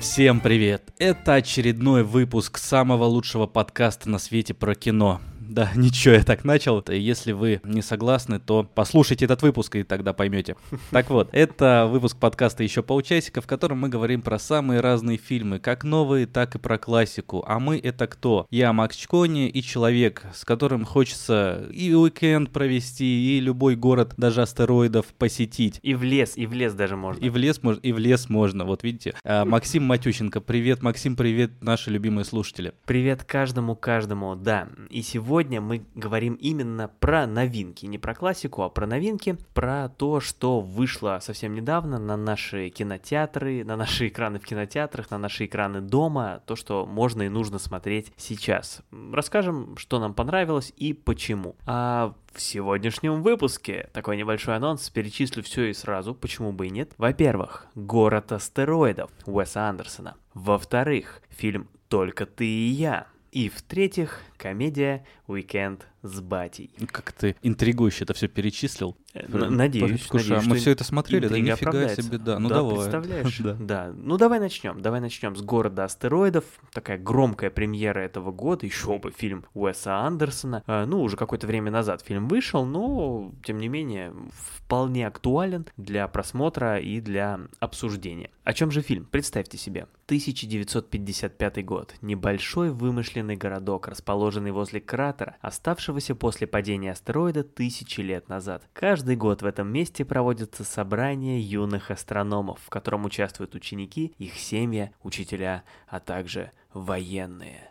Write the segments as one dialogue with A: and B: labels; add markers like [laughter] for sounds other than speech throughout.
A: Всем привет! Это очередной выпуск самого лучшего подкаста на свете про кино. Да, [laughs] ничего, я так начал. Если вы не согласны, то послушайте этот выпуск и тогда поймете. [laughs] Так вот, это выпуск подкаста «Еще полчасика», в котором мы говорим про самые разные фильмы, как новые, так и про классику. А мы это кто? Я Макс Чкони и человек, с которым хочется и уикенд провести, и любой город, даже астероидов, посетить.
B: И в лес, и в лес даже можно.
A: И в лес, можно, и в лес можно, вот видите. А, [laughs] Максим Матющенко, привет, Максим, привет, наши любимые слушатели.
B: Привет каждому, каждому, да. И сегодня мы говорим именно про новинки, не про классику, а про новинки, про то, что вышло совсем недавно на наши кинотеатры, на наши экраны в кинотеатрах, на наши экраны дома, то, что можно и нужно смотреть сейчас. Расскажем, что нам понравилось и почему. А в сегодняшнем выпуске такой небольшой анонс, перечислю все и сразу, почему бы и нет. Во-первых, «Город астероидов» Уэса Андерсона. Во-вторых, фильм «Только ты и я» И в-третьих, комедия «Уикенд с батей».
A: Как ты интригующе это все перечислил.
B: Э, надеюсь,
A: Слушай,
B: надеюсь,
A: а мы все это смотрели, да нифига себе, да. Ну
B: да,
A: давай.
B: представляешь? [laughs]
A: да.
B: да. Ну давай начнем. Давай начнем с города астероидов. Такая громкая премьера этого года. Еще бы фильм Уэса Андерсона. А, ну, уже какое-то время назад фильм вышел, но, тем не менее, вполне актуален для просмотра и для обсуждения. О чем же фильм? Представьте себе. 1955 год. Небольшой вымышленный городок, расположенный возле кратера, оставшегося после падения астероида тысячи лет назад. Каждый год в этом месте проводятся собрания юных астрономов, в котором участвуют ученики, их семьи, учителя, а также военные.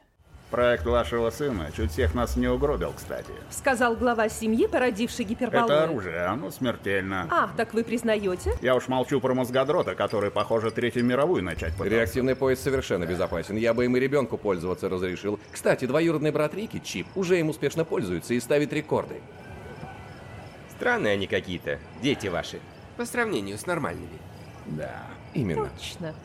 C: Проект вашего сына чуть всех нас не угробил, кстати.
D: Сказал глава семьи, породивший гиперболоид.
C: Это оружие, оно смертельно.
D: А, так вы признаете?
C: Я уж молчу про мозгодрота, который, похоже, Третью мировую начать пытался.
E: Реактивный поезд совершенно безопасен. Я бы им и ребенку пользоваться разрешил. Кстати, двоюродный брат Рики, Чип, уже им успешно пользуется и ставит рекорды.
F: Странные они какие-то, дети ваши, по сравнению с нормальными.
C: Да.
E: Именно.
D: Точно.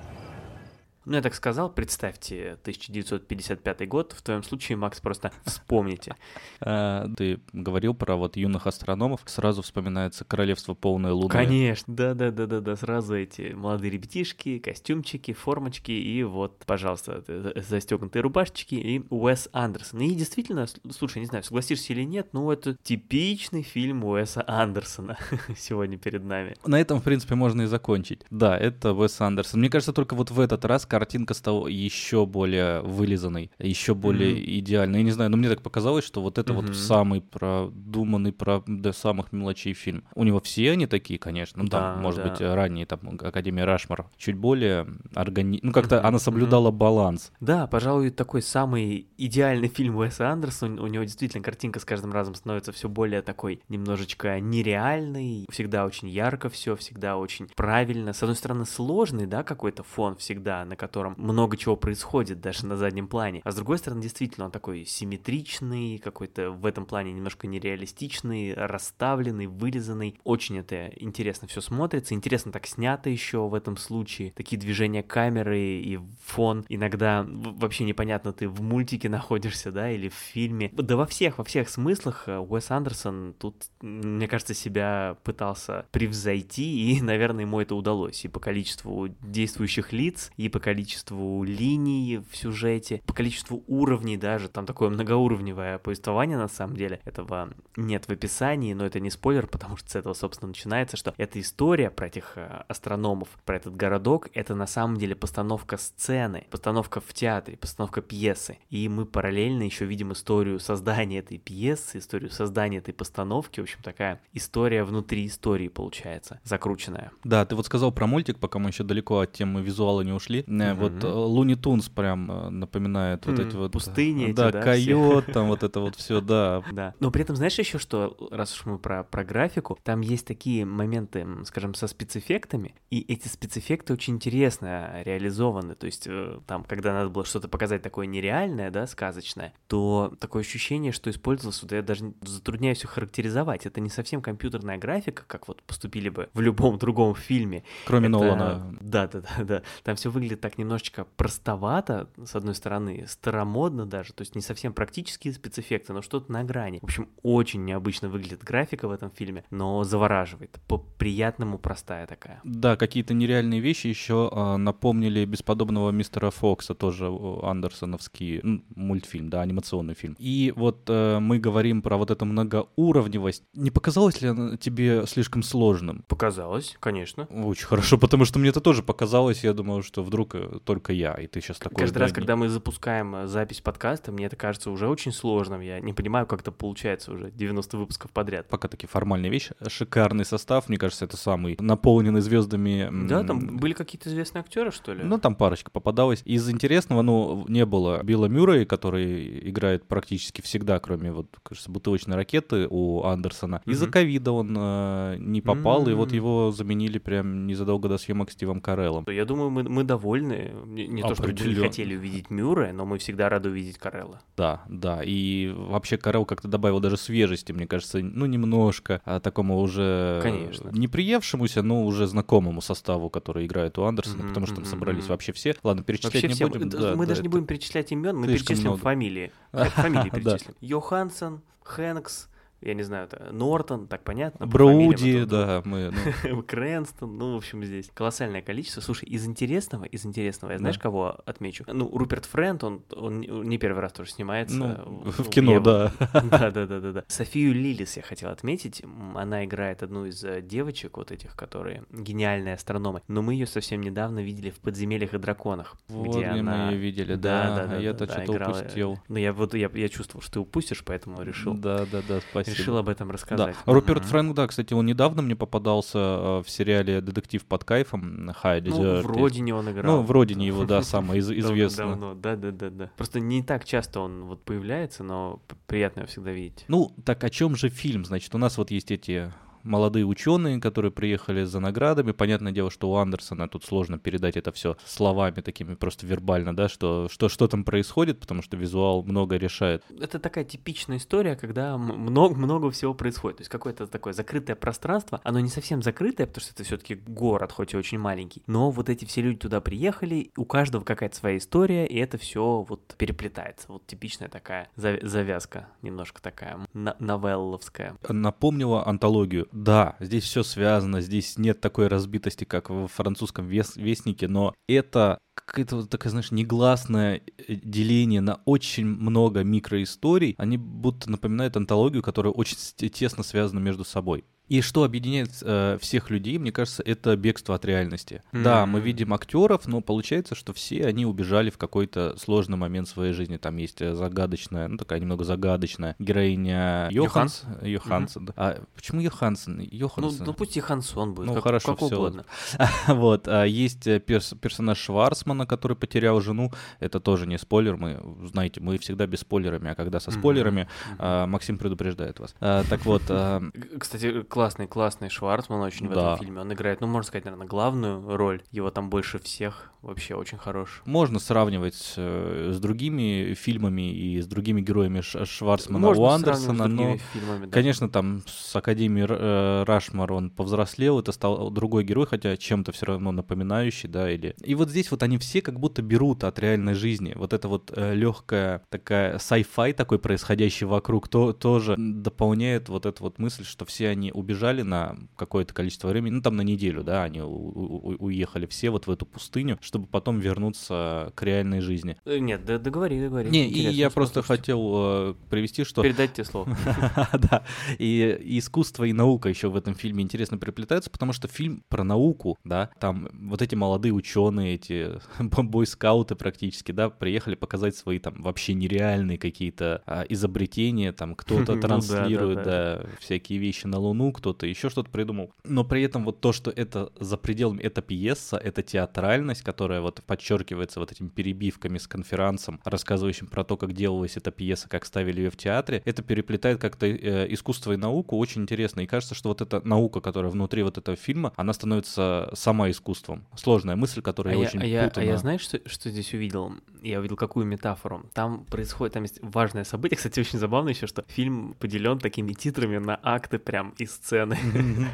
B: Ну, я так сказал, представьте, 1955 год, в твоем случае, Макс, просто вспомните. [laughs]
A: А, Ты говорил про вот юных астрономов, сразу вспоминается «Королевство полной луны».
B: Конечно, да-да-да-да-да, сразу эти молодые ребятишки, костюмчики, формочки и вот, пожалуйста, э, застегнутые рубашечки и Уэс Андерсон. И действительно, слушай, не знаю, согласишься или нет, но это типичный фильм Уэса Андерсона [laughs] сегодня перед нами.
A: На этом, в принципе, можно и закончить. Да, это Уэс Андерсон. Мне кажется, только вот в этот раз картинка стала еще более вылизанной, еще более идеальной. Я не знаю, но мне так показалось, что вот это
B: Мгм.
A: вот самый продуманный про до самых мелочей фильм. У него все они такие, конечно. Ну, там,
B: Да,
A: может
B: да.
A: быть, ранее там Академия Рашмар чуть более органи... Ну, как-то
B: Мгм,
A: она соблюдала баланс.
B: Да, пожалуй, такой самый идеальный фильм Уэса Андерсона. У него действительно картинка с каждым разом становится все более такой немножечко нереальной. Всегда очень ярко все, всегда очень правильно. С одной стороны, сложный, да, какой-то фон всегда, на котором много чего происходит даже на заднем плане. А с другой стороны, действительно, он такой симметричный, какой-то в этом плане немножко нереалистичный, расставленный, вырезанный. Очень это интересно все смотрится. Интересно так снято еще в этом случае. Такие движения камеры и фон. Иногда вообще непонятно, ты в мультике находишься, да, или в фильме. Да во всех, во всех смыслах э, Уэс Андерсон тут, мне кажется, себя пытался превзойти, и, [laughs] наверное, ему это удалось. И по количеству действующих лиц, и по количеству линий в сюжете, по количеству уровней даже. Там такое многоуровневое повествование, на самом деле. Этого нет в описании, но это не спойлер, потому что с этого, собственно, начинается, что эта история про этих э, астрономов, про этот городок, это на самом деле постановка сцены, постановка в театре, постановка пьесы. И мы параллельно еще видим историю создания этой пьесы, историю создания этой постановки. В общем, такая история внутри истории получается, закрученная.
A: Да, ты вот сказал про мультик, пока мы еще далеко от темы визуала не ушли. Э, Вот Луни Тунс прям э, напоминает вот эти вот...
B: пустыни эти,
A: Да,
B: да,
A: койот, там [laughs] вот это вот все, да.
B: Да. Но при этом, знаешь еще что, раз уж мы про, про графику, там есть такие моменты, скажем, со спецэффектами, и эти спецэффекты очень интересно реализованы. То есть э, там, когда надо было что-то показать такое нереальное, да, сказочное, то такое ощущение, что использовалось, вот я даже не- затрудняюсь их характеризовать. Это не совсем компьютерная графика, как вот поступили бы в любом [laughs] другом фильме.
A: Кроме
B: Это-
A: Нолана.
B: Да, да, да, да. Там все выглядит так так немножечко простовато, с одной стороны, старомодно даже, то есть не совсем практические спецэффекты, но что-то на грани. В общем, очень необычно выглядит графика в этом фильме, но завораживает. По-приятному простая такая.
A: Да, какие-то нереальные вещи еще э, напомнили бесподобного мистера Фокса, тоже э, андерсоновский ну, мультфильм, да, анимационный фильм. И вот э, мы говорим про вот эту многоуровневость. Не показалось ли она тебе слишком сложным?
B: Показалось, конечно.
A: Очень хорошо, потому что мне это тоже показалось. Я думал, что вдруг э, только я, и ты сейчас такой...
B: Каждый раз,
A: да,
B: когда мы запускаем э, запись подкаста, мне это кажется уже очень сложным. Я не понимаю, как это получается уже 90 выпусков подряд.
A: Пока такие формальные вещи. Шикарный состав, мне кажется, это самый наполненный звездами.
B: Да, там были какие-то известные актеры, что ли?
A: Ну, там парочка попадалась. Из интересного, ну, не было Билла Мюррея, который играет практически всегда, кроме, вот, кажется, бутылочной ракеты у Андерсона. Из-за ковида он э, не попал, и вот его заменили прям незадолго до съемок Стивом Кареллом.
B: Я думаю, мы, мы довольны. Не, не то, чтобы мы
A: Определенно.
B: хотели увидеть Мюррея, но мы всегда рады увидеть Карелла.
A: Да, да. И вообще Карел как-то добавил даже свежести, мне кажется, ну, немножко а, такому уже
B: Конечно.
A: не приевшемуся, но уже знакомому составу, который играет у Андерсона,
B: Мгм,
A: потому что там собрались
B: мгм.
A: вообще все. Ладно, перечислять
B: Вообще
A: не
B: все,
A: будем. да,
B: мы
A: да,
B: даже не
A: это-
B: будем перечислять имен, мы перечислим
A: много.
B: фамилии. [laughs] Фамилии перечислим. Йоханссон, Хэнкс, я не знаю, это Нортон, так понятно? по
A: Броуди, да, мы, ну, [laughs]
B: Крэнстон, ну, в общем, здесь колоссальное количество. Слушай, из интересного, из интересного, я знаешь,
A: Да.
B: кого отмечу? Ну, Руперт Френт, он, он не первый раз тоже снимается.
A: Ну, в кино,
B: я-
A: да. [laughs]
B: Да, да, да, да, да. Софию Лилис я хотел отметить. Она играет одну из э, девочек, вот этих, которые гениальные астрономы. Но мы ее совсем недавно видели в подземельях и драконах.
A: Вот
B: где
A: где мы
B: она...
A: её видели, да, а я-то
B: да,
A: что-то
B: играла.
A: упустил.
B: Ну, я вот я, я чувствовал, что ты упустишь, поэтому решил,
A: Да, да, да, спасибо.
B: Решил об этом
A: Да,
B: рассказать.
A: Руперт
B: Мгм.
A: Фрэнк, да, кстати, он недавно мне попадался э, в сериале «Детектив под кайфом» High
B: Ну, в родине он играл.
A: Ну, в родине его, да, самое из- известное.
B: Давно, да, да, да, да. Просто не так часто он вот появляется, но приятно его всегда видеть.
A: Ну, так о чем же фильм? Значит, у нас вот есть эти молодые ученые, которые приехали за наградами. Понятное дело, что у Андерсона тут сложно передать это все словами такими просто вербально, да, что, что, что там происходит, потому что визуал много решает.
B: Это такая типичная история, когда много, много всего происходит. То есть какое-то такое закрытое пространство, оно не совсем закрытое, потому что это все-таки город, хоть и очень маленький. Но вот эти все люди туда приехали, у каждого какая-то своя история, и это все вот переплетается. Вот типичная такая зав- завязка, немножко такая новелловская.
A: Напомнила антологию. Да, здесь все связано, здесь нет такой разбитости, как в французском вес- вестнике, но это какое-то вот такое, знаешь, негласное э, деление на очень много микроисторий. Они будто напоминают антологию, которая очень тесно связана между собой. И что объединяет э, всех людей, мне кажется, это бегство от реальности. Да, мы видим актеров, но получается, что все они убежали в какой-то сложный момент своей жизни. Там есть э, загадочная, ну такая немного загадочная героиня Йоханс. Йоханссон. да. А почему Йоханссон?
B: Ну,
A: Йоханссон.
B: ну пусть и Хансон будет,
A: Ну,
B: как,
A: хорошо,
B: как
A: всё,
B: угодно. [laughs]
A: Вот, а есть э, перс- персонаж Шварцмана, который потерял жену. Это тоже не спойлер, мы, знаете, мы всегда без спойлерами, а когда со спойлерами,
B: мгм.
A: а, Максим предупреждает вас. А, Так вот, а,
B: Кстати, классный, классный Шварцман очень в
A: Да.
B: этом фильме. Он играет, ну, можно сказать, наверное, главную роль. Его там больше всех. Вообще очень хорош.
A: можно сравнивать э, с другими фильмами и с другими героями Ш- Шварцмана
B: Можно
A: у Андерсона, но,
B: фильмами, да.
A: конечно, там с Академией э, Рашмар он повзрослел, это стал другой герой, хотя чем-то все равно напоминающий, да, или... И вот здесь вот они все как будто берут от реальной жизни. Вот это вот легкая такая sci-fi такой происходящий вокруг, то, тоже дополняет вот эту вот мысль, что все они убежали на какое-то количество времени, ну там на неделю, да, они уехали все вот в эту пустыню, чтобы потом вернуться к реальной жизни.
B: Э, Нет, да, договори, договори.
A: Не, и я просто
B: послушать.
A: хотел э, привести, что
B: Передать тебе слово. [laughs]
A: да, и, искусство и наука еще в этом фильме интересно переплетаются, потому что фильм про науку, да, там вот эти молодые ученые, эти [laughs] бойскауты практически, да, приехали показать свои там вообще нереальные какие-то а, изобретения, там кто-то [laughs]
B: Ну
A: транслирует,
B: да,
A: всякие вещи на Луну, кто-то еще что-то придумал. Но при этом вот то, что это за пределами, это пьеса, это театральность, которая вот подчеркивается вот этими перебивками с конферансом, рассказывающим про то, как делалась эта пьеса, как ставили ее в театре, это переплетает как-то э, искусство и науку очень интересно. И кажется, что вот эта наука, которая внутри вот этого фильма, она становится сама искусством. Сложная мысль, которая
B: А я,
A: очень
B: а я- а
A: путана.
B: я знаешь, что, что здесь увидел? Я увидел какую метафору. Там происходит, там есть важное событие. Кстати, очень забавно еще, что фильм поделен такими титрами на акты прям и сцены. [laughs]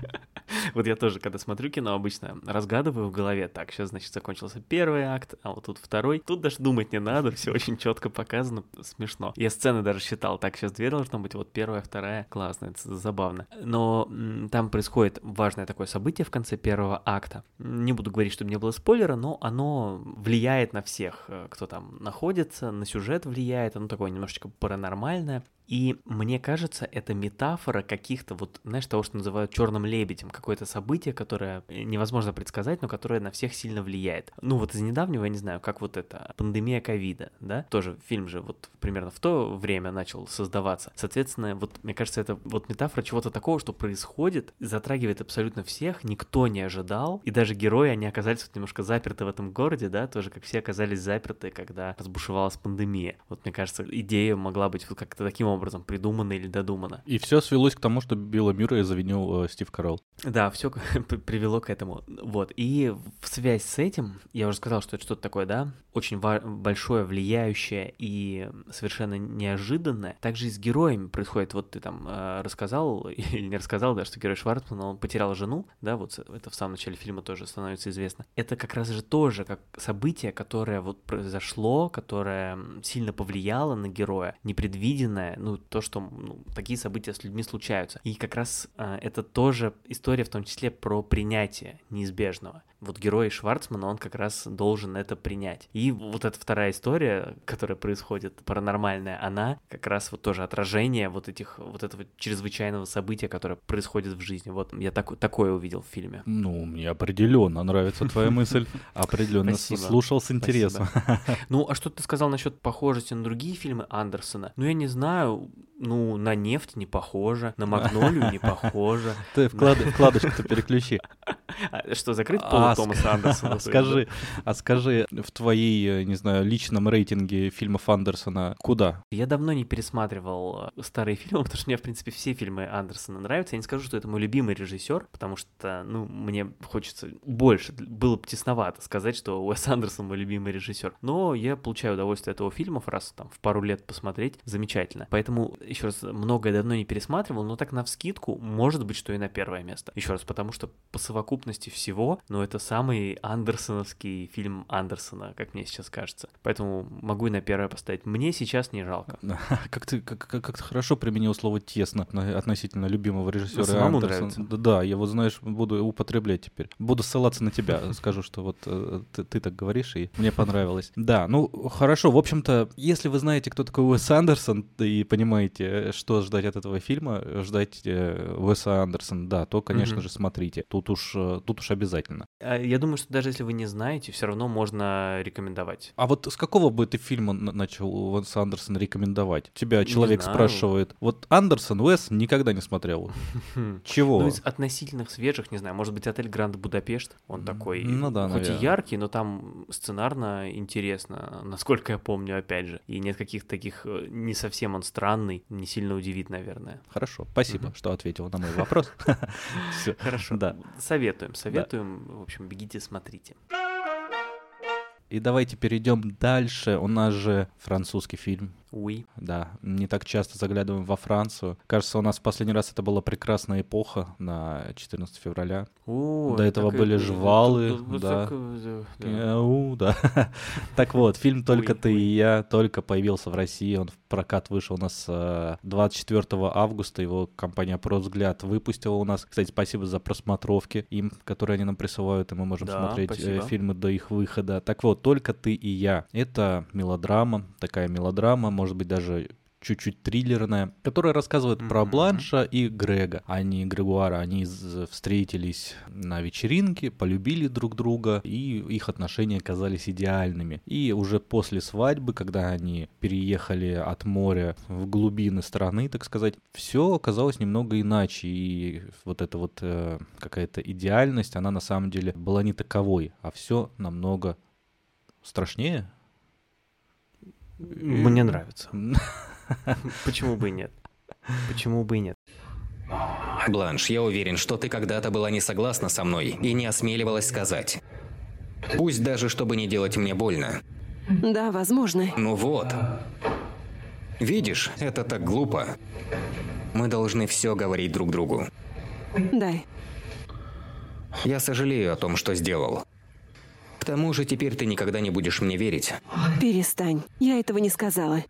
B: Вот я тоже, когда смотрю кино, обычно разгадываю в голове, так, сейчас, значит, закончился первый акт, а вот тут второй. Тут даже думать не надо, [laughs] все очень четко показано, смешно. Я сцены даже считал, так, сейчас две должно быть, вот первая, вторая, классно, это забавно. Но там происходит важное такое событие в конце первого акта. Не буду говорить, чтобы не было спойлера, но оно влияет на всех, э, кто там находится, на сюжет влияет, оно такое немножечко паранормальное. И мне кажется, это метафора каких-то вот, знаешь, того, что называют черным лебедем, какое-то событие, которое невозможно предсказать, но которое на всех сильно влияет. Ну вот из недавнего, я не знаю, как вот это, пандемия ковида, да, тоже фильм же вот примерно в то время начал создаваться. Соответственно, вот мне кажется, это вот метафора чего-то такого, что происходит, затрагивает абсолютно всех, никто не ожидал, и даже герои, они оказались вот немножко заперты в этом городе, да, тоже как все оказались заперты, когда разбушевалась пандемия. Вот мне кажется, идея могла быть вот как-то таким образом придумано или додумано.
A: И все свелось к тому, что Билла Мюррея завинил э, Стив Карелл.
B: Да, все [laughs] привело к этому. Вот. И в связь с этим, я уже сказал, что это что-то такое, да, очень большое, влияющее и совершенно неожиданное. Также и с героями происходит. Вот ты там э, рассказал, [laughs] или не рассказал, да, что герой Шварцмана, он потерял жену, да, вот это в самом начале фильма тоже становится известно. Это как раз же тоже как событие, которое вот произошло, которое сильно повлияло на героя, непредвиденное, ну, то, что ну, такие события с людьми случаются. И как раз э, это тоже история в том числе про принятие неизбежного вот герой Шварцмана, он как раз должен это принять. И вот эта вторая история, которая происходит, паранормальная, она как раз вот тоже отражение вот этих, вот этого чрезвычайного события, которое происходит в жизни. Вот я так, такое увидел в фильме.
A: Ну, мне определенно нравится твоя мысль. [laughs] Определенно слушал с интересом.
B: Ну, а что ты сказал насчет похожести на другие фильмы Андерсона? Ну, я не знаю, ну, на нефть не похоже, на магнолию не похоже. [laughs]
A: Ты вкладочку-то переключи.
B: А что, закрыть пол а, Томаса Андерсона? [laughs]
A: Скажи, а скажи, в твоей, не знаю, личном рейтинге фильмов Андерсона куда?
B: Я давно не пересматривал э, старые фильмы, [laughs] потому что мне, в принципе, все фильмы Андерсона нравятся. Я не скажу, что это мой любимый режиссер, потому что, ну, мне хочется больше, было бы тесновато сказать, что Уэс Андерсон мой любимый режиссер. Но я получаю удовольствие от его фильмов раз там в пару лет посмотреть. Замечательно. Поэтому, еще раз, многое давно не пересматривал, но так на вскидку, может быть, что и на первое место. Еще раз, потому что по совокупности всего, ну, это самый андерсоновский фильм Андерсона, как мне сейчас кажется. Поэтому могу и на первое поставить. Мне сейчас не жалко. [laughs]
A: Как ты как, как, как хорошо применил слово тесно относительно любимого режиссера Самому Андерсона. Да, да, я вот знаешь, буду употреблять теперь. Буду ссылаться на тебя, [laughs] скажу, что вот э, ты, ты так говоришь, и мне понравилось. Да, ну хорошо, в общем-то, если вы знаете, кто такой Уэс Андерсон, и понимаете, что ждать от этого фильма, ждать э, Уэса Андерсона, да, то, конечно же, смотрите. Тут уж, э, тут уж обязательно.
B: А, я думаю, что даже если вы не знаете, все равно можно рекомендовать.
A: А вот с какого бы ты фильма начал Уэс Андерсон рекомендовать? Тебя человек спрашивает. Вот Андерсон Уэс никогда не смотрел. [laughs] Чего?
B: Ну, из относительных свежих, не знаю, может быть, отель Гранд Будапешт. Он такой, ну, да, хоть наверное. и яркий, но там сценарно интересно, насколько я помню, опять же. И нет каких-то таких, э, не совсем он странный, не сильно удивит, наверное.
A: Хорошо, спасибо, что ответил на мой вопрос. [laughs]
B: Хорошо, да. Советуем, советуем. В общем, бегите, смотрите.
A: И давайте перейдем дальше. У нас же французский фильм
B: Oui.
A: Да, не так часто заглядываем во Францию. Кажется, у нас в последний раз это была прекрасная эпоха на 14 февраля.
B: О,
A: До этого были жвалы. Да. да. [laughs] Так вот, фильм «Только ты и я» только появился в России. Он в прокат вышел у нас 24 э, августа. Его компания «Просвзгляд» выпустила у нас. Кстати, спасибо за просмотровки им, которые они нам присылают, и мы можем смотреть э, фильмы до их выхода. Так вот, «Только ты и я». Это мелодрама, такая мелодрама, может быть, даже чуть-чуть триллерная, которая рассказывает mm-hmm. про Бланша и Грега. Они, Грегуара, они встретились на вечеринке, полюбили друг друга, и их отношения казались идеальными. И уже после свадьбы, когда они переехали от моря в глубины страны, так сказать, все оказалось немного иначе. И вот эта вот э, какая-то идеальность, она на самом деле была не таковой, а все намного страшнее,
B: мне нравится. [laughs] Почему бы и нет? Почему бы и нет?
G: Бланш, я уверен, что ты когда-то была не согласна со мной и не осмеливалась сказать. Пусть даже, чтобы не делать мне больно.
H: Да, возможно.
G: Ну вот. Видишь, это так глупо. Мы должны все говорить друг другу.
H: Дай.
G: Я сожалею о том, что сделал. К тому же теперь ты никогда не будешь мне верить.
H: Перестань. Я этого не сказала.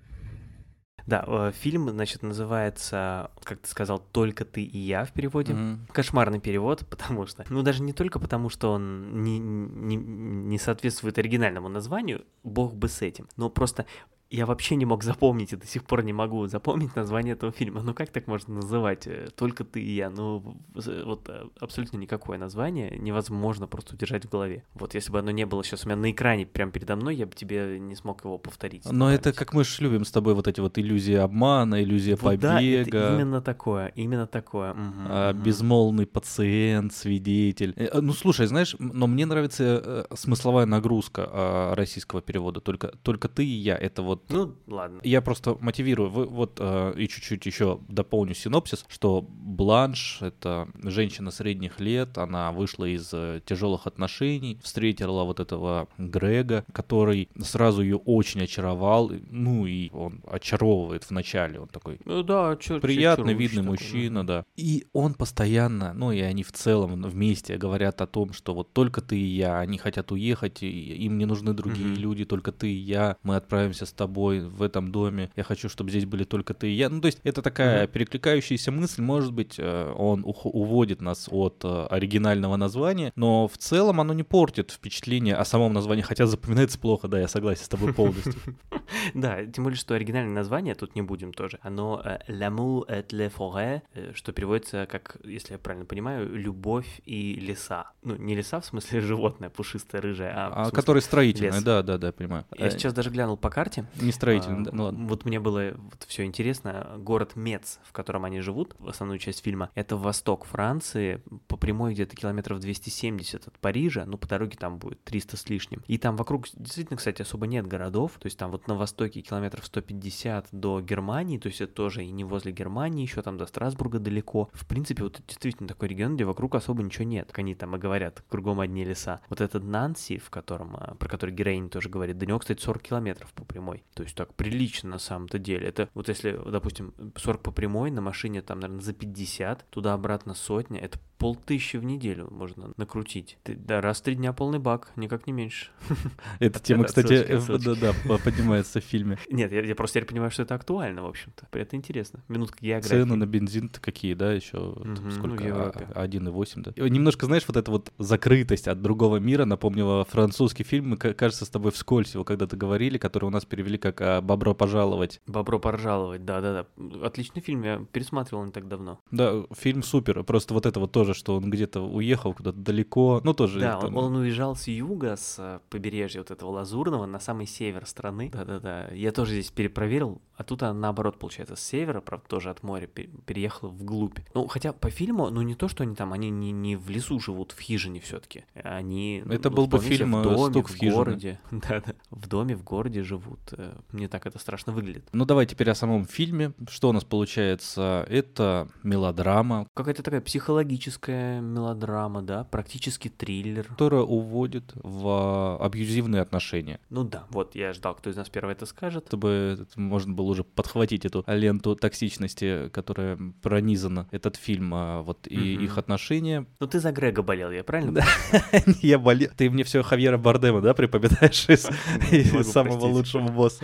B: Да, э, фильм, значит, называется, как ты сказал, «Только ты и я» в переводе.
A: Мгм.
B: Кошмарный перевод, [laughs] потому что... Ну, даже не только потому, что он не, не, не соответствует оригинальному названию, бог бы с этим, но просто я вообще не мог запомнить и до сих пор не могу запомнить название этого фильма. Ну как так можно называть? э, Только ты и я. Ну вот э, абсолютно никакое название невозможно просто удержать в голове. Вот если бы оно не было сейчас у меня на экране прямо передо мной, я бы тебе не смог его повторить.
A: Но это как мы же любим с тобой вот эти вот иллюзии обмана, иллюзия
B: Вот да,
A: побега.
B: именно такое, именно такое. мгм,
A: а,
B: мгм.
A: безмолвный пациент, свидетель. Э, Ну, слушай, знаешь, но мне нравится смысловая нагрузка а, российского перевода. Только, только ты и я. Это вот
B: Ну, ладно.
A: Я просто мотивирую, вы- вот э, и чуть-чуть еще дополню синопсис, что Бланш — это женщина средних лет, она вышла из э, тяжелых отношений, встретила вот этого Грега, который сразу ее очень очаровал, ну и он очаровывает вначале, он такой
B: Ну да, чё,
A: приятный, видный
B: такой,
A: мужчина, да. И он постоянно, ну и они в целом вместе говорят о том, что вот только ты и я, они хотят уехать, и им не нужны другие
B: Мгм.
A: люди, только ты и я, мы отправимся с тобой в этом доме, я хочу, чтобы здесь были только ты и я. Ну то есть это такая
B: Мгм.
A: перекликающаяся мысль, может быть, э, он уводит нас от э, оригинального названия, но в целом оно не портит впечатление о самом названии, хотя запоминается плохо, да, я согласен с тобой полностью. [laughs]
B: Да, тем более, что оригинальное название, тут не будем тоже, оно э, «L'amour et les forêts», что переводится как, если я правильно понимаю, «любовь и леса». Ну, не леса, в смысле [laughs] животное, пушистое, рыжее, а,
A: А, который строительный,
B: лес.
A: да, да, да, понимаю.
B: Я сейчас даже глянул по карте.
A: Не строительный,
B: А,
A: да, ну ладно.
B: Вот мне было вот все интересно. Город Мец, в котором они живут, в основную часть фильма, это восток Франции, по прямой где-то километров 270 от Парижа, ну, по дороге там будет 300 с лишним. И там вокруг действительно, кстати, особо нет городов, то есть там вот на востоке километров 150 до Германии, то есть это тоже и не возле Германии, еще там до Страсбурга далеко. В принципе, вот действительно такой регион, где вокруг особо ничего нет, как они там и говорят, кругом одни леса. Вот этот Нанси, в котором, а, про который героиня тоже говорит, до него, кстати, 40 километров по прямой. То есть так прилично на самом-то деле. Это вот если, допустим, 40 по прямой на машине там, наверное, за 50, туда-обратно сотня, это полтыщи в неделю можно накрутить. Ты, да, раз в три дня полный бак, никак не меньше. [laughs]
A: Эта тема, кстати,
B: отсылочка,
A: э,
B: отсылочка.
A: да, да, поднимается в фильме. [laughs]
B: Нет, я, просто теперь понимаю, что это актуально, в общем-то. Это интересно. Минутка географии.
A: Цены на бензин-то какие, да, еще
B: ну,
A: сколько?
B: в Европе.
A: А, 1,8, да. Немножко, знаешь, вот эта вот закрытость от другого мира напомнила французский фильм, мы, ка- кажется, с тобой вскользь его когда-то говорили, который у нас перевели как а, «Бобро пожаловать».
B: Бобро поржаловать, да-да-да. Отличный фильм, я пересматривал не так давно.
A: Да, фильм супер, просто вот это вот тоже, что он где-то уехал куда-то далеко, ну тоже...
B: Да,
A: там,
B: он, он уезжал с юга, с э, побережья вот этого Лазурного на самый север страны. Да-да-да. Я тоже здесь перепроверил, а тут она наоборот, получается, с севера, правда, тоже от моря пе- переехала вглубь. Ну, хотя по фильму, ну не то, что они там, они не, не в лесу живут, в хижине все-таки. Они...
A: Это
B: ну,
A: был бы фильм,
B: в
A: э,
B: доме,
A: «Стук
B: в
A: в хижине».
B: городе. [laughs] Да-да. В доме, в городе живут. Мне так это страшно выглядит.
A: Ну давай теперь о самом фильме. Что у нас получается? Это мелодрама,
B: Какая-то такая психологическая мелодрама, да, практически триллер.
A: которая уводит в а, абьюзивные отношения.
B: Ну да, вот я ждал, кто из нас первый это скажет.
A: чтобы можно было уже подхватить эту ленту токсичности, которая пронизана этот фильм, а, вот и
B: Мгм.
A: их отношения.
B: Ну ты за Грега болел, я правильно? [laughs]
A: Я болел. Ты мне все Хавьера Бардема, да, припоминаешь из, [laughs] самого лучшего босса.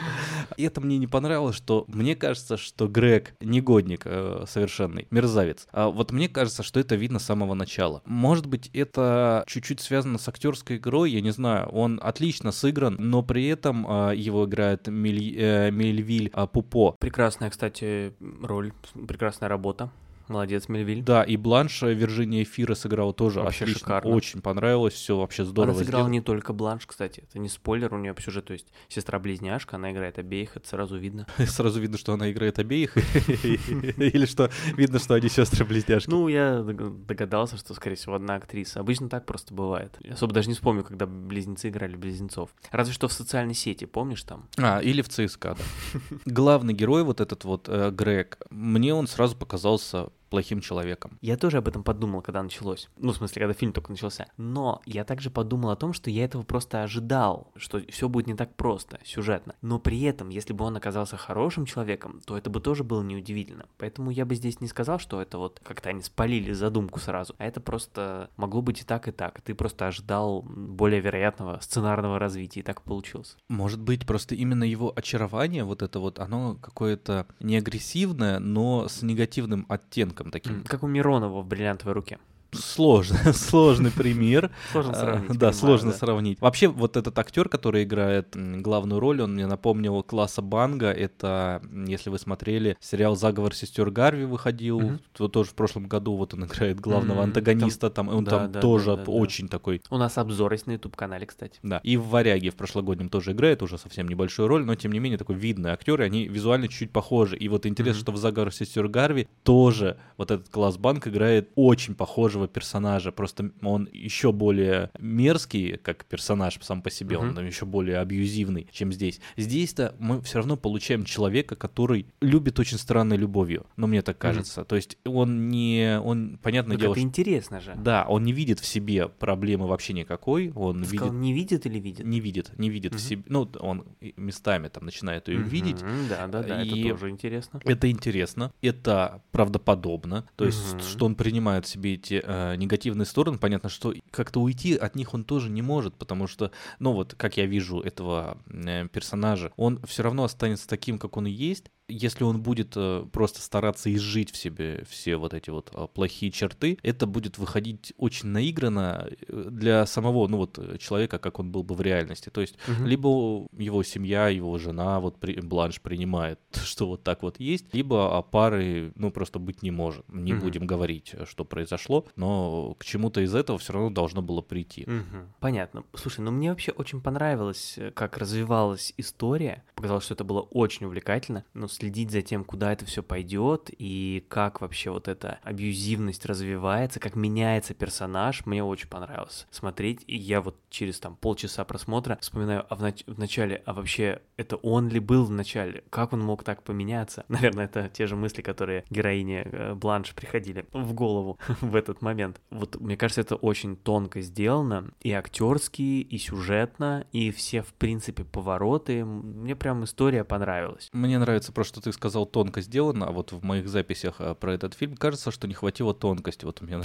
A: И это мне не понравилось, что мне кажется, что Грег негодник э, совершенный, мерзавец. А вот мне кажется, что это видно с самого начала. Может быть, это чуть-чуть связано с актерской игрой, я не знаю. Он отлично сыгран, но при этом а, его играет Мель- э, Мельвиль а, Пупо.
B: Прекрасная, кстати, роль, прекрасная работа. Молодец, Мельвиль.
A: Да, и Бланш э, Вирджиния Эфира сыграла тоже
B: Вообще
A: отлично.
B: шикарно.
A: Очень понравилось, все вообще здорово
B: Она сыграла
A: сделано.
B: не только Бланш, кстати, это не спойлер, у нее по сюжету есть сестра-близняшка, она играет обеих, это сразу видно. [laughs]
A: Сразу видно, что она играет обеих, [laughs] или что видно, что они сестры-близняшки.
B: Ну, я дог- догадался, что, скорее всего, одна актриса. Обычно так просто бывает. Особо даже не вспомню, когда близнецы играли близнецов. Разве что в социальной сети, помнишь там?
A: А, или в ЦСКА, да. Главный герой, вот этот вот э, Грег, мне он сразу показался плохим человеком.
B: Я тоже об этом подумал, когда началось. Ну, в смысле, когда фильм только начался. Но я также подумал о том, что я этого просто ожидал, что все будет не так просто, сюжетно. Но при этом, если бы он оказался хорошим человеком, то это бы тоже было неудивительно. Поэтому я бы здесь не сказал, что это вот как-то они спалили задумку сразу, а это просто могло быть и так, и так. Ты просто ожидал более вероятного сценарного развития, и так получилось.
A: Может быть, просто именно его очарование, вот это вот, оно какое-то не агрессивное, но с негативным оттенком таким.
B: Как у Миронова в «Бриллиантовой руке».
A: Сложно, [laughs] сложный пример.
B: Сложно
A: А,
B: сравнить,
A: Да,
B: понимаю,
A: сложно
B: да.
A: сравнить. Вообще, вот этот актер, который играет главную роль, он мне напомнил класса Банга. Это, если вы смотрели, сериал «Заговор сестер Гарви» выходил, то тоже в прошлом году. Вот он играет главного антагониста, там, и он
B: да,
A: там
B: да,
A: тоже
B: да, да, да.
A: очень такой
B: У нас обзор есть на YouTube-канале, кстати.
A: да. И в «Варяге» в прошлогоднем тоже играет, уже совсем небольшую роль, но тем не менее такой видный актер, и они визуально чуть похожи. И вот интересно, что в «Заговор сестер Гарви» тоже вот этот класс Банк играет очень похожего персонажа, просто он еще более мерзкий, как персонаж сам по себе, он
B: Мгм.
A: там еще более абьюзивный, чем здесь. Здесь-то мы все равно получаем человека, который любит очень странной любовью, ну мне так кажется. То есть он не, он, понятное
B: Ну,
A: дело,
B: это интересно же.
A: да, он не видит в себе проблемы вообще никакой, он
B: Ты
A: видит
B: сказал, не видит или видит?
A: не видит, не видит в
B: Мгм.
A: себе, ну, он местами там начинает ее
B: Мгм,
A: видеть.
B: Да, да, да,
A: И-
B: это тоже интересно.
A: Это интересно, это правдоподобно, то есть,
B: Мгм.
A: что он принимает в себе эти э, негативные стороны, понятно, что как-то уйти от них он тоже не может, потому что, ну вот, как я вижу этого э, персонажа, он все равно останется таким, как он и есть, если он будет э, просто стараться изжить в себе все вот эти вот э, плохие черты, это будет выходить очень наигранно э, для самого, ну вот, э, человека, как он был бы в реальности. То есть,
B: Мгм.
A: либо его семья, его жена, вот при, Бланш принимает, [laughs] что вот так вот есть, либо а пары, ну, просто быть не может. Не
B: Мгм.
A: будем говорить, что произошло, но к чему-то из этого все равно должно было прийти.
B: Мгм. Понятно. Слушай, ну мне вообще очень понравилось, как развивалась история. Показалось, что это было очень увлекательно. Но следить за тем, куда это все пойдет и как вообще вот эта абьюзивность развивается, как меняется персонаж, мне очень понравилось смотреть. И я вот через там полчаса просмотра вспоминаю а в, нач- в начале, а вообще это он ли был в начале? Как он мог так поменяться? [laughs] Наверное, это те же мысли, которые героине э, Бланш приходили в голову [laughs] в этот момент. Вот мне кажется, это очень тонко сделано, и актерски, и сюжетно, и все, в принципе, повороты. Мне прям история понравилась.
A: Мне нравится просто, что ты сказал, тонко сделано, а вот в моих записях а, про этот фильм кажется, что не хватило тонкости. Вот у меня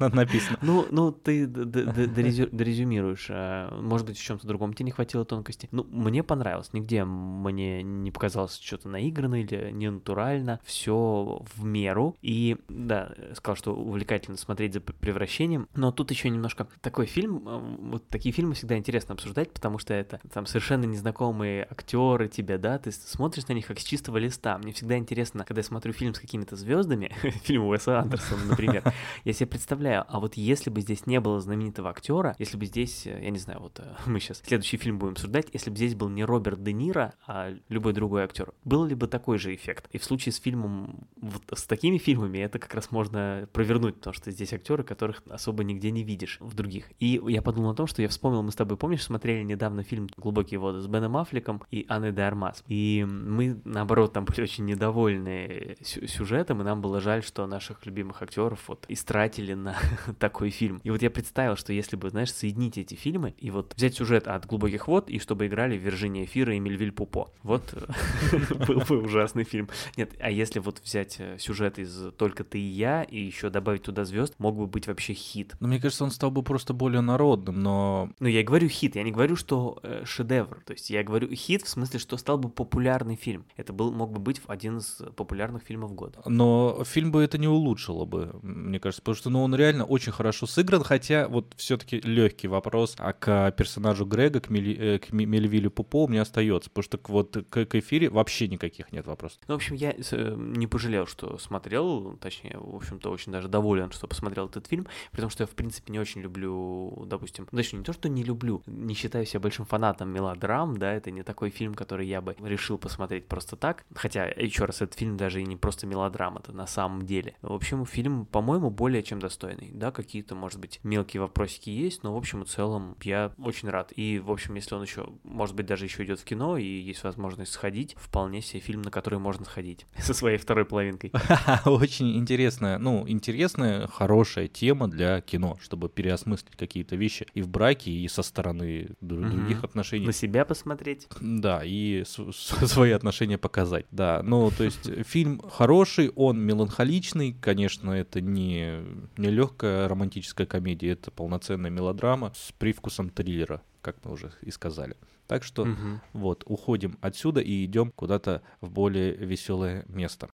A: [laughs] написано.
B: Ну, ну ты дорезюмируешь. а, Может быть, в чем-то другом тебе не хватило тонкости. Ну, мне понравилось. Нигде мне не показалось что-то наигранно или ненатурально. Все в меру. И, да, сказал, что увлекательно смотреть за превращением. Но тут еще немножко такой фильм. а, Вот такие фильмы всегда интересно обсуждать, потому что это там совершенно незнакомые актеры тебе, да, ты смотришь на них как с чистого листа. Мне всегда интересно, когда я смотрю фильм с какими-то звездами, [laughs] фильм Уэса Андерсона, например, я себе представляю, а вот если бы здесь не было знаменитого актера, если бы здесь, э, я не знаю, вот э, [laughs] мы сейчас следующий фильм будем обсуждать, если бы здесь был не Роберт Де Ниро, а любой другой актер, был ли бы такой же эффект? И в случае с фильмом, вот с такими фильмами это как раз можно провернуть, потому что здесь актеры, которых особо нигде не видишь в других. И я подумал о том, что я вспомнил, мы с тобой, помнишь, смотрели недавно фильм «Глубокие воды» с Беном Аффлеком и Анной де Армас. И мы, наоборот, там были очень недовольны сю- сюжетом, и нам было жаль, что наших любимых актеров вот истратили на [laughs] такой фильм. И вот я представил, что если бы, знаешь, соединить эти фильмы и вот взять сюжет от «Глубоких вод» и чтобы играли Виржиния Фира и Мельвиль Пупо. Вот э, [laughs] был бы ужасный фильм. Нет, а если вот взять э, сюжет из «Только ты и я» и еще добавить туда звезд, мог бы быть вообще хит.
A: Но мне кажется, он стал бы просто более народным, но
B: Ну, я и говорю хит, я не говорю, что э, шедевр. То есть я говорю хит в смысле, что стал бы популярный фильм. Это был, мог бы быть один из популярных фильмов года.
A: Но фильм бы это не улучшило бы, мне кажется, потому что ну, он реально очень хорошо сыгран, хотя вот все-таки легкий вопрос, а к персонажу Грега, к, Мели, э, к Мельвилю Пупо у меня остается, потому что вот к, к эфире вообще никаких нет вопросов.
B: Ну, в общем, я э, не пожалел, что смотрел, точнее, в общем-то, очень даже доволен, что посмотрел этот фильм, при том, что я, в принципе, не очень люблю, допустим, ну, точнее, не то, что не люблю, не считаю себя большим фанатом мелодрам, да, это не такой фильм, который я бы решил посмотреть просто так, так. Хотя, еще раз, этот фильм даже и не просто мелодрама-то на самом деле. В общем, фильм, по-моему, более чем достойный. Да, какие-то, может быть, мелкие вопросики есть, но в общем и целом я очень рад. И, в общем, если он еще, может быть, даже еще идет в кино и есть возможность сходить, вполне себе фильм, на который можно сходить [laughs] со своей второй половинкой. [laughs]
A: Очень интересная, ну, интересная, хорошая тема для кино, чтобы переосмыслить какие-то вещи и в браке, и со стороны других отношений.
B: На себя посмотреть.
A: Да, и [laughs] свои отношения показать. Да, ну, то есть фильм хороший, он меланхоличный, конечно, это не, не легкая романтическая комедия, это полноценная мелодрама с привкусом триллера, как мы уже и сказали. Так что угу. вот, уходим отсюда и идем куда-то в более веселое место.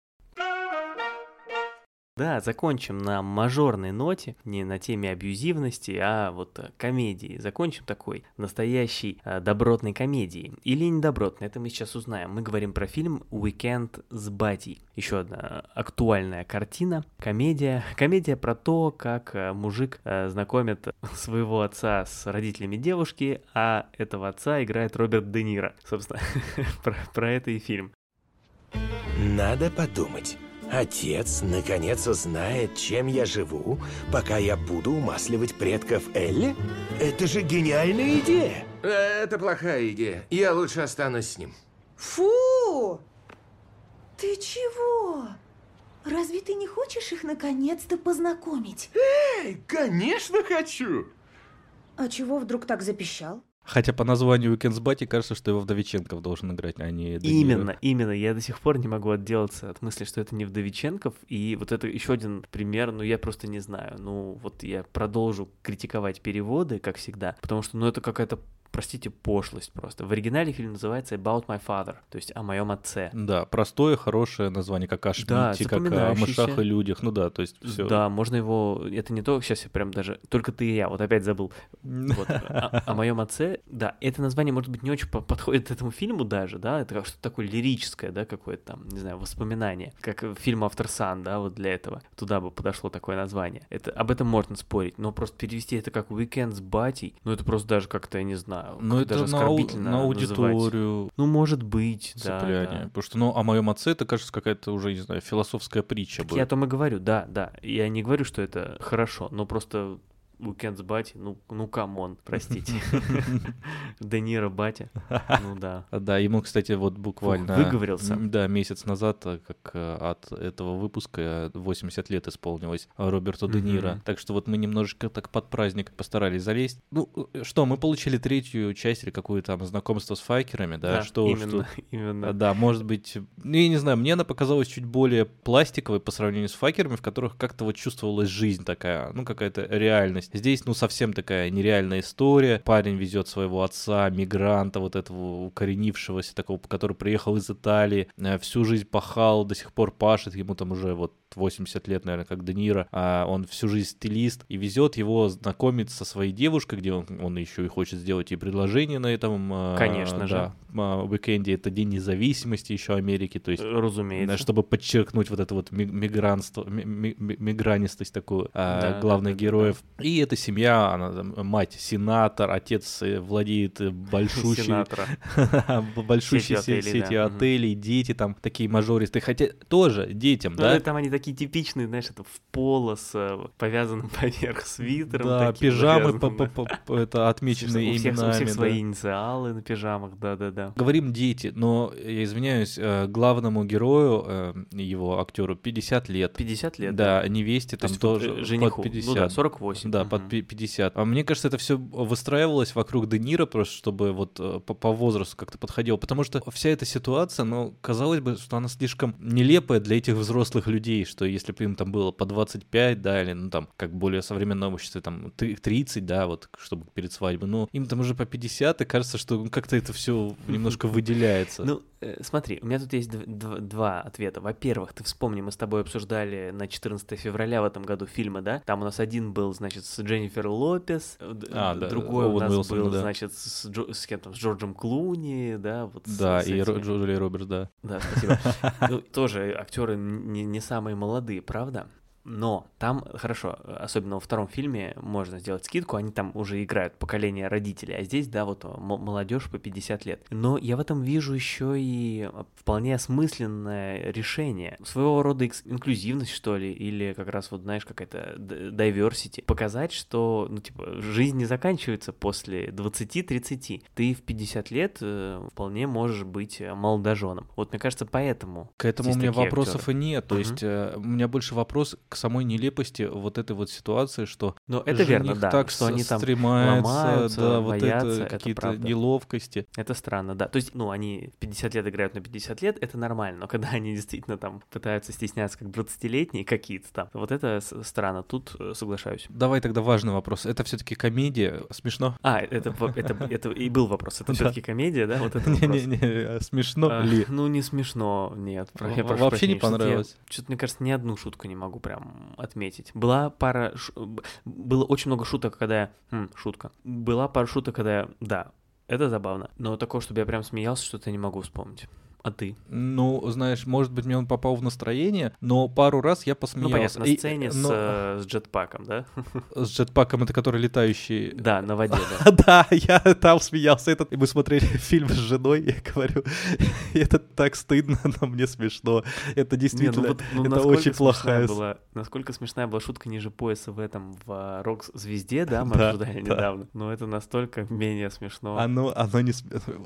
B: Да, закончим на мажорной ноте, не на теме абьюзивности, а вот э, комедии. Закончим такой настоящей э, добротной комедией. Или недобротной, это мы сейчас узнаем. Мы говорим про фильм «Уикенд с Батей». Еще одна актуальная картина, комедия. Комедия про то, как э, мужик э, знакомит [laughs] своего отца с родителями девушки, а этого отца играет Роберт Де Ниро. Собственно, [laughs] про, про это и фильм.
I: Надо подумать. Отец наконец узнает, чем я живу, пока я буду умасливать предков Элли? Это же гениальная идея!
J: Это плохая идея. Я лучше останусь с ним.
K: Фу! Ты чего? Разве ты не хочешь их наконец-то познакомить?
J: Эй, конечно хочу!
K: А чего вдруг так запищал?
A: Хотя по названию Weekend с кажется, что его Вдовиченков должен играть, а не
B: Даниил. Именно, именно. Я до сих пор не могу отделаться от мысли, что это не Вдовиченков. И вот это еще один пример, ну я просто не знаю. Ну вот я продолжу критиковать переводы, как всегда, потому что ну это какая-то простите, пошлость просто. В оригинале фильм называется About My Father, то есть о моем отце.
A: Да, простое, хорошее название, как о Шмидте, да, как о мышах и людях, ну да, то есть все.
B: Да, можно его, это не то, сейчас я прям даже, только ты и я, вот опять забыл. [laughs] Вот, о, о моем отце, да, это название, может быть, не очень подходит этому фильму даже, да, это что-то такое лирическое, да, какое-то там, не знаю, воспоминание, как фильм «Автор Сан», да, вот для этого, туда бы подошло такое название. Это, об этом можно спорить, но просто перевести это как «Weekend с батей», ну это просто даже как-то, я не знаю,
A: ну, это
B: даже
A: на, на аудиторию.
B: Называть. Ну, может быть, цепляние.
A: да, да. Потому что, ну, о моем отце это, кажется, какая-то уже, не знаю, философская притча.
B: Так я о том и говорю, да, да. Я не говорю, что это хорошо, но просто Уикенд с [laughs] [laughs] Бати, ну, ну come on, простите. Де Ниро Батя, ну да. [laughs]
A: Да, ему, кстати, вот буквально...
B: Выговорился.
A: Да, месяц назад, э, как э, от этого выпуска 80 лет исполнилось Роберту Де Ниро. Так что вот мы немножечко так под праздник постарались залезть. Ну, э, что, мы получили третью часть или какую-то там знакомство с Факерами, да?
B: Да,
A: что,
B: именно, именно.
A: Да, может быть... Ну, я не знаю, мне она показалась чуть более пластиковой по сравнению с Факерами, в которых как-то вот чувствовалась жизнь такая, ну, какая-то реальность здесь, ну, совсем такая нереальная история. Парень везет своего отца, мигранта, вот этого укоренившегося, такого, который приехал из Италии, э, всю жизнь пахал, до сих пор пашет, ему там уже вот 80 лет, наверное, как Де Ниро, а он всю жизнь стилист, и везет его знакомиться со своей девушкой, где он, он еще и хочет сделать ей предложение на этом
B: э, Конечно
A: да,
B: же.
A: уикенде. Это День независимости еще Америки, то есть,
B: разумеется,
A: чтобы подчеркнуть вот это вот мигрантство, мигранистость такую а, да, главных да, героев. Да. И эта семья, она мать сенатор, отец э, владеет э, большущей, [laughs] [laughs] большущей сети отелей, дети там такие мажористы, хотя тоже детям, ну, да?
B: Там они такие типичные, знаешь, это в поло с э, повязанным [laughs] поверх свитером.
A: Да, пижамы это отмеченные именами.
B: У всех свои инициалы на пижамах, да-да-да.
A: Говорим дети, но, я извиняюсь, главному герою, его актеру, 50 лет.
B: 50 лет?
A: Да, невесте там тоже под 50.
B: Ну да, 48.
A: Да, угу. под 50. А мне кажется, это все выстраивалось вокруг Де Ниро, просто чтобы вот по, по возрасту как-то подходило, потому что вся эта ситуация, ну, казалось бы, что она слишком нелепая для этих взрослых людей, что если бы им там было по 25, да, или, ну, там, как более современном обществе, там, 30, да, вот, чтобы перед свадьбой, но им там уже по 50, и кажется, что как-то это все [laughs] немножко выделяется.
B: Ну, э, смотри, у меня тут есть два ответа. Во-первых, ты вспомни, мы с тобой обсуждали на 14 февраля в этом году фильмы, да? Там у нас один был, значит, с Дженнифер Лопес, а, другой да, у нас Уилсон, был, да. значит, с, Джо, с кем там, с Джорджем Клуни, да, вот.
A: Да,
B: с,
A: и с Джулия Робертс, да.
B: Да, спасибо. [laughs] Ну, тоже актеры не, не самые молодые, правда? Но там, хорошо, особенно во втором фильме можно сделать скидку, они там уже играют поколение родителей, а здесь, да, вот молодежь по 50 лет. Но я в этом вижу еще и вполне осмысленное решение. Своего рода инклюзивность, что ли, или как раз вот, знаешь, какая-то diversity. Показать, что, ну, типа, жизнь не заканчивается после 20-30. Ты в 50 лет э, вполне можешь быть молодоженом. Вот мне кажется, поэтому.
A: К этому у меня вопросов актеры. и нет. То uh-huh. есть э, у меня больше вопрос к самой нелепости вот этой вот ситуации, что
B: Но это верно, да,
A: так
B: что они там
A: ломаются, да, вот
B: боятся,
A: это какие-то неловкости.
B: Это странно, да. То есть, ну, они 50 лет играют на 50 лет, это нормально, но когда [laughs] они действительно там пытаются стесняться как 20-летние какие-то там, вот это странно, тут э, соглашаюсь.
A: Давай тогда важный вопрос. Это все-таки комедия, смешно?
B: А, это, это, это и был вопрос. Это [laughs] все-таки комедия, да? Вот это
A: Не-не-не, а смешно а, ли?
B: Ну, не смешно, нет.
A: Вообще не понравилось?
B: Что-то, мне кажется, ни одну шутку не могу прям отметить. Была пара... Было очень много шуток, когда я... Хм, шутка. Была пара шуток, когда я... Да, это забавно. Но такого, чтобы я прям смеялся, что-то не могу вспомнить. А ты?
A: Ну, знаешь, может быть, мне он попал в настроение, но пару раз я посмеялся. Ну,
B: понятно, на сцене и, с, но... Э, с джетпаком, да? [laughs]
A: С джетпаком, это который летающий...
B: Да, на воде, да. [laughs]
A: Да, я там смеялся. Этот... Мы смотрели [laughs] фильм с женой, я говорю, это так стыдно, но мне смешно. Это ну действительно, ну это очень плохая...
B: Насколько смешная была шутка ниже пояса в этом, в рок-звезде, да, мы обсуждали недавно. Но это настолько менее смешно.
A: Оно, оно не...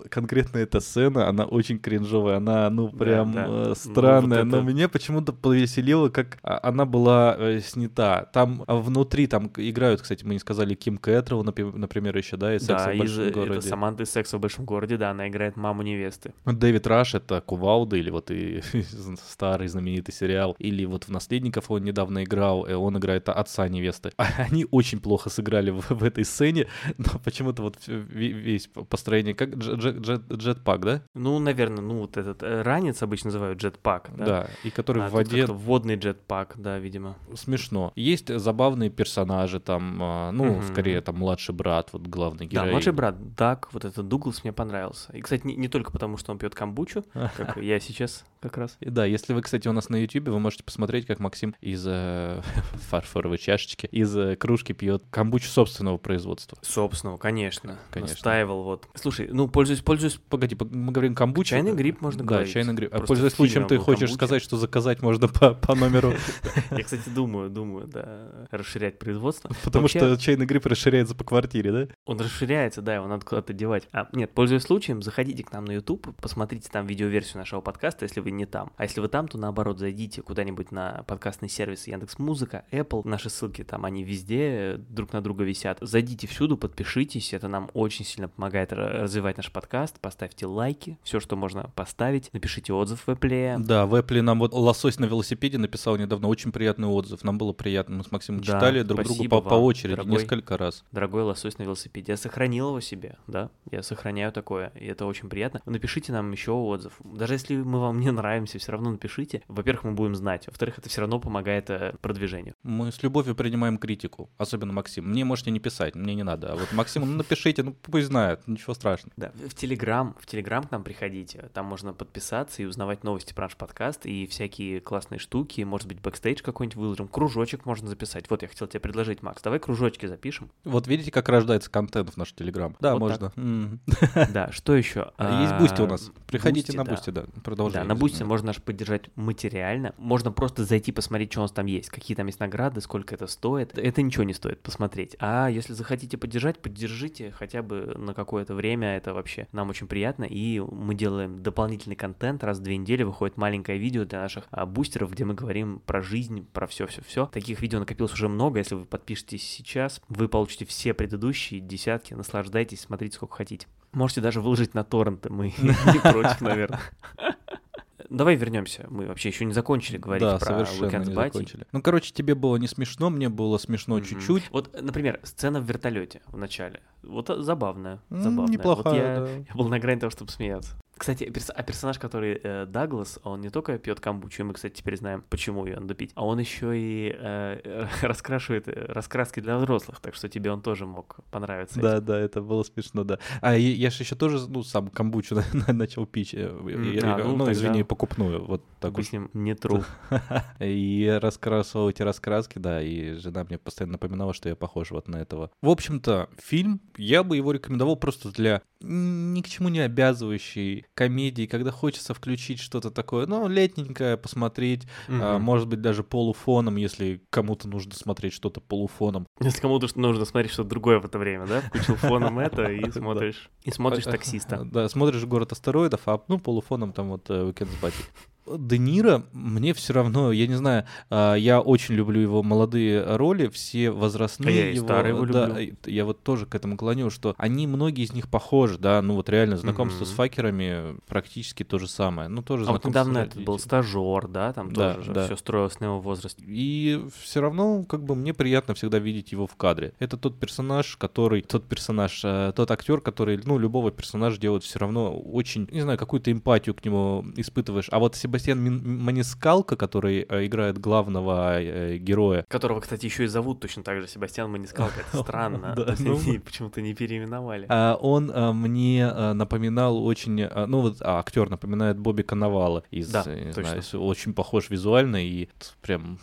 A: Конкретно эта сцена, она очень кринжовая клевая, она, ну, прям да, да. Э, странная, ну, вот это... но меня почему-то повеселило, как а, она была э, снята. Там а, внутри, там играют, кстати, мы не сказали, Ким Кэтрол, например, еще, да, из «Секса
B: да,
A: в большом
B: из,
A: городе».
B: это Саманта из «Секса в большом городе», да, она играет маму невесты.
A: Дэвид Раш — это Кувалда, или вот и [laughs] старый знаменитый сериал, или вот в «Наследников» он недавно играл, и он играет отца невесты. [laughs] Они очень плохо сыграли в, в этой сцене, но почему-то вот весь построение, как джетпак, да?
B: Ну, наверное, ну, вот этот э, ранец обычно называют джетпак, да?
A: Да, и который
B: а,
A: в воде...
B: водный джетпак, да, видимо.
A: Смешно. Есть забавные персонажи там, а, ну, угу. скорее там младший брат, вот главный герой.
B: Да, младший брат, Дак, вот этот Дуглас мне понравился. И, кстати, не, не только потому, что он пьет камбучу, [laughs] как я сейчас как раз.
A: Да, если вы, кстати, у нас на YouTube, вы можете посмотреть, как Максим из э, [laughs] фарфоровой чашечки, из э, кружки пьет камбучу собственного производства.
B: Собственного, конечно. Конечно. Настаивал вот. Слушай, ну, пользуюсь, пользуюсь...
A: Погоди, мы говорим камбуча.
B: Чайный гриб можно
A: да,
B: говорить.
A: Да, чайный гриб. А пользуясь случаем, ты хочешь сказать, что заказать можно по, по номеру? [laughs]
B: Я, кстати, думаю, думаю, да, расширять производство. [laughs]
A: Потому что чайный гриб расширяется по квартире, да?
B: Он расширяется, да, его надо куда-то девать. А, нет, пользуясь случаем, заходите к нам на YouTube, посмотрите там видеоверсию нашего подкаста, если вы не там. А если вы там, то наоборот, зайдите куда-нибудь на подкастный сервис Яндекс Музыка, Apple, наши ссылки там, они везде друг на друга висят. Зайдите всюду, подпишитесь, это нам очень сильно помогает развивать наш подкаст, поставьте лайки, все, что можно поставить, напишите отзыв в Apple.
A: Да, в Apple нам вот лосось на велосипеде написал недавно очень приятный отзыв, нам было приятно, мы с Максимом да, читали друг другу по, по очереди дорогой, несколько раз.
B: Дорогой лосось на велосипеде, я сохранил его себе, да, я сохраняю такое, и это очень приятно. Напишите нам еще отзыв, даже если мы вам не нравимся, все равно напишите. Во-первых, мы будем знать, во-вторых, это все равно помогает э, продвижению.
A: Мы с любовью принимаем критику, особенно Максим. Мне можете не писать, мне не надо. А вот Максиму, ну напишите, ну пусть знает, ничего страшного.
B: Да, в Телеграм, в Телеграм к нам приходите, там можно подписаться и узнавать новости про наш подкаст и всякие классные штуки, может быть, бэкстейдж какой-нибудь выложим, кружочек можно записать. Вот я хотел тебе предложить, Макс, давай кружочки запишем.
A: Вот видите, как рождается контент в наш Телеграм? Да, вот можно.
B: Да, что еще? [laughs]
A: Есть Бусти у нас. Приходите на Бусти, да,
B: продолжайте. Да, на Бусти можно наш поддержать материально. Можно просто зайти посмотреть, что у нас там есть, какие там есть награды, сколько это стоит. Это ничего не стоит посмотреть. А если захотите поддержать, поддержите хотя бы на какое-то время. Это вообще нам очень приятно. И мы делаем дополнительный контент. Раз в две недели выходит маленькое видео для наших а, бустеров, где мы говорим про жизнь, про все-все-все. Таких видео накопилось уже много. Если вы подпишетесь сейчас, вы получите все предыдущие десятки. Наслаждайтесь, смотрите сколько хотите. Можете даже выложить на торренты, мы [laughs] не против, наверное. Давай вернемся. Мы вообще еще не закончили говорить
A: да,
B: про
A: совершенно не закончили. Ну, короче, тебе было не смешно, мне было смешно mm-hmm. чуть-чуть.
B: Вот, например, сцена в вертолете в начале. Вот забавная, забавная.
A: Неплохая,
B: вот я,
A: да.
B: я был на грани того, чтобы смеяться. Кстати, а персонаж, который э, Даглас, он не только пьет камбучу, и мы, кстати, теперь знаем, почему ее надо пить, а он еще и э, [laughs] раскрашивает э, раскраски для взрослых, так что тебе он тоже мог понравиться.
A: Да,
B: этим.
A: да, это было смешно, да. А я, я же еще тоже, ну, сам камбучу [laughs] начал пить. э, я-
B: а, ну,
A: ну, извини, покупную, вот так
B: Вы
A: уж.
B: не тру. [laughs]
A: И раскрасывал эти раскраски, да, и жена мне постоянно напоминала, что я похож вот на этого. В общем-то, фильм, я бы его рекомендовал просто для ни к чему не обязывающей комедии, когда хочется включить что-то такое, ну, летненькое, посмотреть, а,
B: Мгм.
A: может быть, даже полуфоном, если кому-то нужно смотреть что-то полуфоном.
B: Если кому-то нужно смотреть что-то другое в это время, да? Включил фоном это и [laughs] смотришь. И смотришь
A: А, а,
B: таксиста.
A: Да, смотришь «Город астероидов», а ну, полуфоном там вот э, «Уикенд с Бати». Де Ниро, мне все равно, я не знаю, а, я очень люблю его молодые роли, все возрастные
B: А я
A: его,
B: его
A: да,
B: люблю.
A: я вот тоже к этому клоню, что они, многие из них похожи, да, ну вот реально, знакомство с
B: Мгм.
A: факерами практически то же самое, ну тоже
B: А вот
A: знакомство
B: недавно
A: с
B: этот был стажер, да, там
A: Да,
B: тоже
A: да.
B: все строилось на его возрасте.
A: И все равно, как бы, мне приятно всегда видеть его в кадре. Это тот персонаж, который, тот персонаж, э, тот актер, который, ну, любого персонажа делает все равно очень, не знаю, какую-то эмпатию к нему испытываешь. А вот Себастьян Манискалко, который э, играет главного э, героя,
B: Которого, кстати, еще и зовут точно так же Себастьян Манискалка. Это [laughs] странно.
A: Ну.
B: почему-то не переименовали.
A: а, он а, мне напоминал очень, ну вот а, актер напоминает Бобби Коновала
B: Да,
A: э,
B: точно.
A: очень похож визуально и прям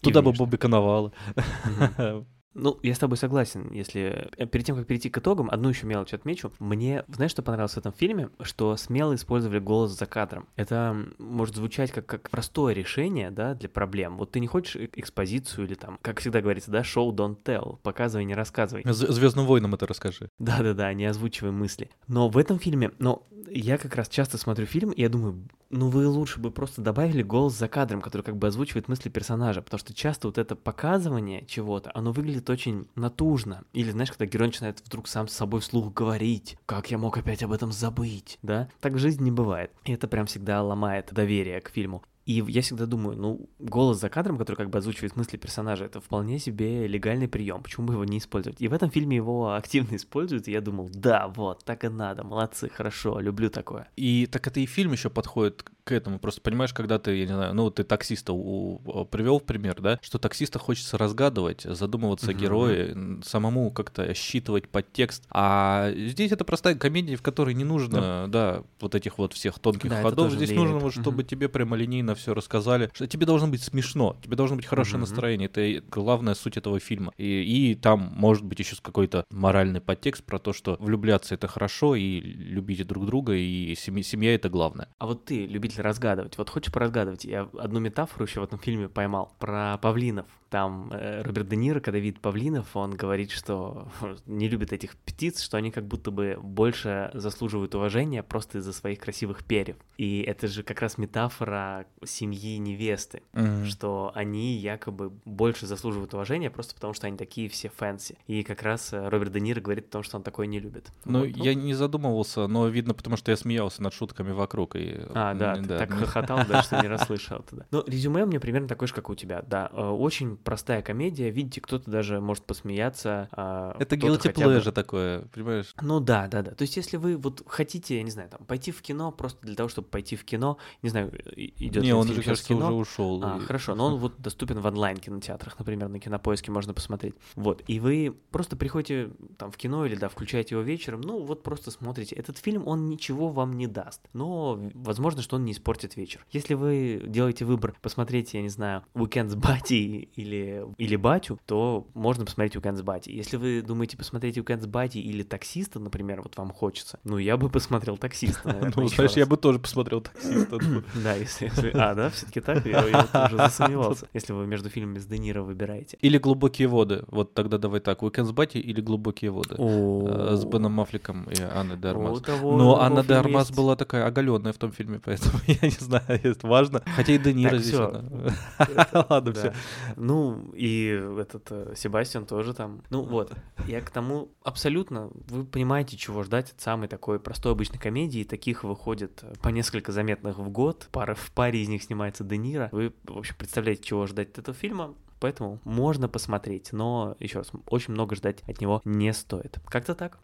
A: туда бы. Бобби Коновала. [laughs]
B: Ну, я с тобой согласен, если... э, Перед тем, как перейти к итогам, одну еще мелочь отмечу. Мне, знаешь, что понравилось в этом фильме? Что смело использовали голос за кадром. Это может звучать как, как простое решение, да, для проблем. Вот ты не хочешь э- экспозицию или там, как всегда говорится, да, show don't tell, показывай, не рассказывай.
A: Звездным войнам это расскажи.
B: Да-да-да, не озвучивай мысли. Но в этом фильме, но я как раз часто смотрю фильм, и я думаю, ну вы лучше бы просто добавили голос за кадром, который как бы озвучивает мысли персонажа, потому что часто вот это показывание чего-то, оно выглядит очень натужно. Или, знаешь, когда герой начинает вдруг сам с собой вслух говорить, как я мог опять об этом забыть, да? Так в жизни не бывает. И это прям всегда ломает доверие к фильму. И я всегда думаю, ну, голос за кадром, который как бы озвучивает мысли персонажа, это вполне себе легальный прием. Почему бы его не использовать? И в этом фильме его активно используют, и я думал, да, вот, так и надо, молодцы, хорошо, люблю такое.
A: И так это и фильм еще подходит к этому. Просто понимаешь, когда ты, я не знаю, ну ты таксиста у, привел в пример, да, что таксиста хочется разгадывать, задумываться о
B: Мгм.
A: герое, самому как-то считывать подтекст. А здесь это простая комедия, в которой не нужно, да, вот этих вот всех тонких
B: Да,
A: ходов. Здесь нужно, вот, чтобы тебе прямолинейно все рассказали. Что тебе должно быть смешно, тебе должно быть хорошее
B: Мгм.
A: настроение. Это главная суть этого фильма. И, и там может быть еще какой-то моральный подтекст про то, что влюбляться это хорошо, и любите друг друга, и семья, семья это главное.
B: А вот ты, любитель разгадывать, вот хочешь поразгадывать? Я одну метафору еще в этом фильме поймал про павлинов. Там э, Роберт Де Ниро, когда видит павлинов, он говорит, что [laughs] не любит этих птиц, что они как будто бы больше заслуживают уважения просто из-за своих красивых перьев. И это же как раз метафора семьи невесты,
A: Мгм.
B: что они якобы больше заслуживают уважения просто потому, что они такие все fancy. И как раз э, Роберт Де Ниро говорит о том, что он такое не любит.
A: Ну,
B: Вот,
A: я не задумывался, но видно, потому что я смеялся над шутками вокруг. И,
B: А, да,
A: м,
B: ты так [laughs] хохотал, да, что не расслышал это, да. Но резюме у меня примерно такое же, как у тебя, да. Э, Очень простая комедия, видите, кто-то даже может посмеяться. а
A: Это guilty pleasure такое, понимаешь?
B: Ну да, да, да. То есть, если вы вот хотите, я не знаю, там, пойти в кино просто для того, чтобы пойти в кино, не знаю, идет
A: Не, он
B: в
A: кажется,
B: кино.
A: уже ушел.
B: А,
A: И-
B: хорошо, но он вот доступен в онлайн-кинотеатрах, например, на Кинопоиске можно посмотреть. Вот, и вы просто приходите там в кино или, да, включаете его вечером, ну, вот просто смотрите. Этот фильм, он ничего вам не даст, но возможно, что он не испортит вечер. Если вы делаете выбор посмотреть, я не знаю, «Уикенд с Бати» или, или «Батю», то можно посмотреть «Уикенд с Бати». Если вы думаете посмотреть «Уикенд с Бати» или «Таксиста», например, вот вам хочется, ну, я бы посмотрел «Таксиста», наверное, [laughs]
A: Ну, знаешь,
B: раз.
A: я бы тоже посмотрел таксиста.
B: Да, [laughs] если- А, да, все-таки так? Я, я вот уже засомневался. [laughs] Если вы между фильмами с Де Ниро выбираете.
A: Или «Глубокие воды». Вот тогда давай так. «Уикенд с Бати» или «Глубокие воды». Э, С Беном Аффлеком и Анной де Армас. Но Анна де Армас была такая оголенная в том фильме, поэтому [laughs] я не знаю, это важно. Хотя и Де Ниро здесь. [laughs] Ладно, все.
B: Ну, и этот э, Себастьян тоже там. Ну вот, я к тому абсолютно, вы понимаете, чего ждать от самой такой простой обычной комедии. Таких выходит э, по несколько заметных в год. Пара, в паре из них снимается Де Ниро. Вы, в общем, представляете, чего ждать от этого фильма. Поэтому можно посмотреть, но, еще раз, очень много ждать от него не стоит. Как-то так.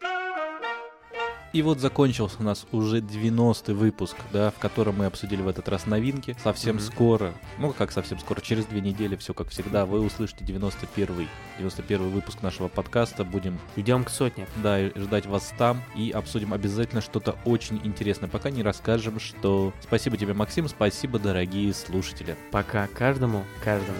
A: И вот закончился у нас уже 90-й выпуск, да, в котором мы обсудили в этот раз новинки. Совсем
B: Мгм.
A: скоро, ну как совсем скоро, через две недели, все как всегда, вы услышите 91-й, 91 выпуск нашего подкаста. Будем
B: Идем к сотне.
A: да, и ждать вас там и обсудим обязательно что-то очень интересное. Пока не расскажем, что... Спасибо тебе, Максим, спасибо, дорогие слушатели.
B: Пока каждому, каждому.